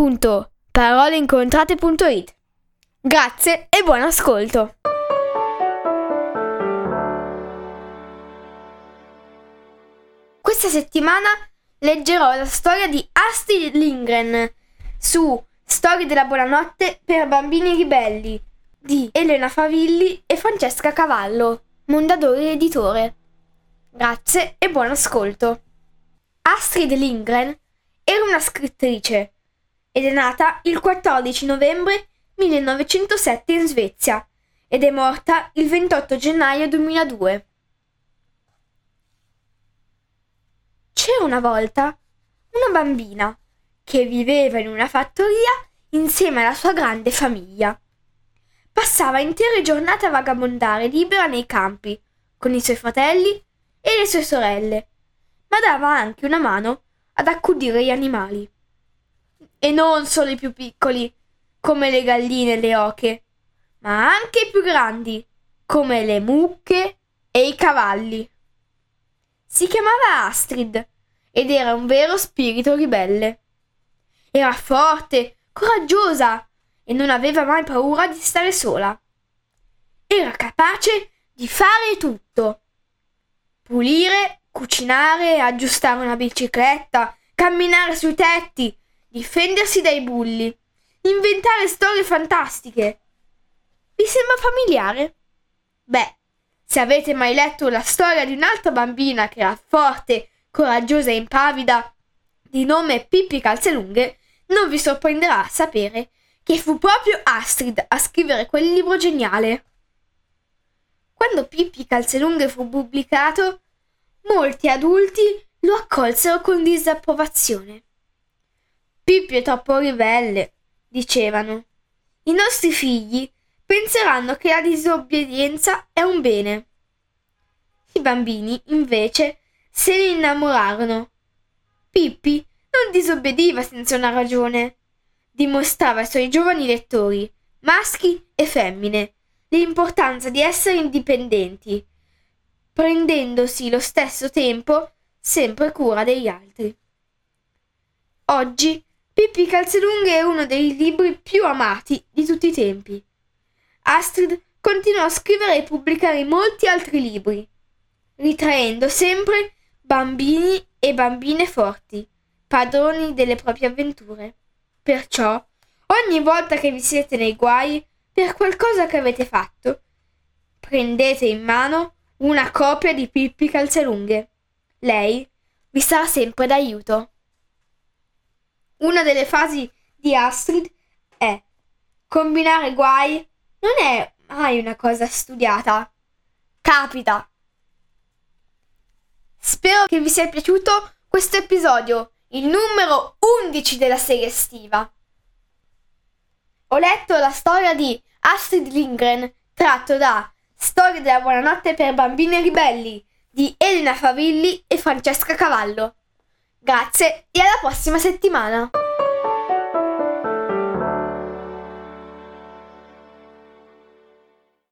www.paroleincontrate.it. Grazie e buon ascolto! Questa settimana leggerò la storia di Astrid Lindgren su Storie della buonanotte per bambini ribelli di Elena Favilli e Francesca Cavallo, Mondadori Editore. Grazie e buon ascolto. Astrid Lindgren era una scrittrice ed è nata il 14 novembre 1907 in Svezia ed è morta il 28 gennaio 2002. C'era una volta una bambina che viveva in una fattoria insieme alla sua grande famiglia. Passava intere giornate a vagabondare libera nei campi con i suoi fratelli e le sue sorelle, ma dava anche una mano ad accudire gli animali e non solo i più piccoli, come le galline e le oche, ma anche i più grandi, come le mucche e i cavalli. Si chiamava Astrid ed era un vero spirito ribelle. Era forte, coraggiosa e non aveva mai paura di stare sola. Era capace di fare tutto. Pulire, cucinare, aggiustare una bicicletta, camminare sui tetti, difendersi dai bulli, inventare storie fantastiche. Vi sembra familiare? Beh, se avete mai letto la storia di un'altra bambina che era forte, coraggiosa e impavida, di nome Pippi Calzelunghe, non vi sorprenderà sapere che fu proprio Astrid a scrivere quel libro geniale. Quando Pippi Calzelunghe fu pubblicato, molti adulti lo accolsero con disapprovazione. Pippi è troppo ribelle, dicevano. I nostri figli penseranno che la disobbedienza è un bene. I bambini, invece, se ne innamorarono. Pippi non disobbediva senza una ragione. Dimostrava ai suoi giovani lettori, maschi e femmine, l'importanza di essere indipendenti, prendendosi lo stesso tempo sempre cura degli altri. Oggi Pippi Calzelunghe è uno dei libri più amati di tutti i tempi. Astrid continuò a scrivere e pubblicare molti altri libri, ritraendo sempre bambini e bambine forti, padroni delle proprie avventure. Perciò, ogni volta che vi siete nei guai per qualcosa che avete fatto, prendete in mano una copia di Pippi Calzelunghe. Lei vi sarà sempre d'aiuto. Una delle fasi di Astrid è combinare guai non è mai una cosa studiata. Capita. Spero che vi sia piaciuto questo episodio, il numero 11 della serie estiva. Ho letto la storia di Astrid Lindgren tratto da Storia della buonanotte per bambini ribelli di Elena Favilli e Francesca Cavallo. Grazie e alla prossima settimana!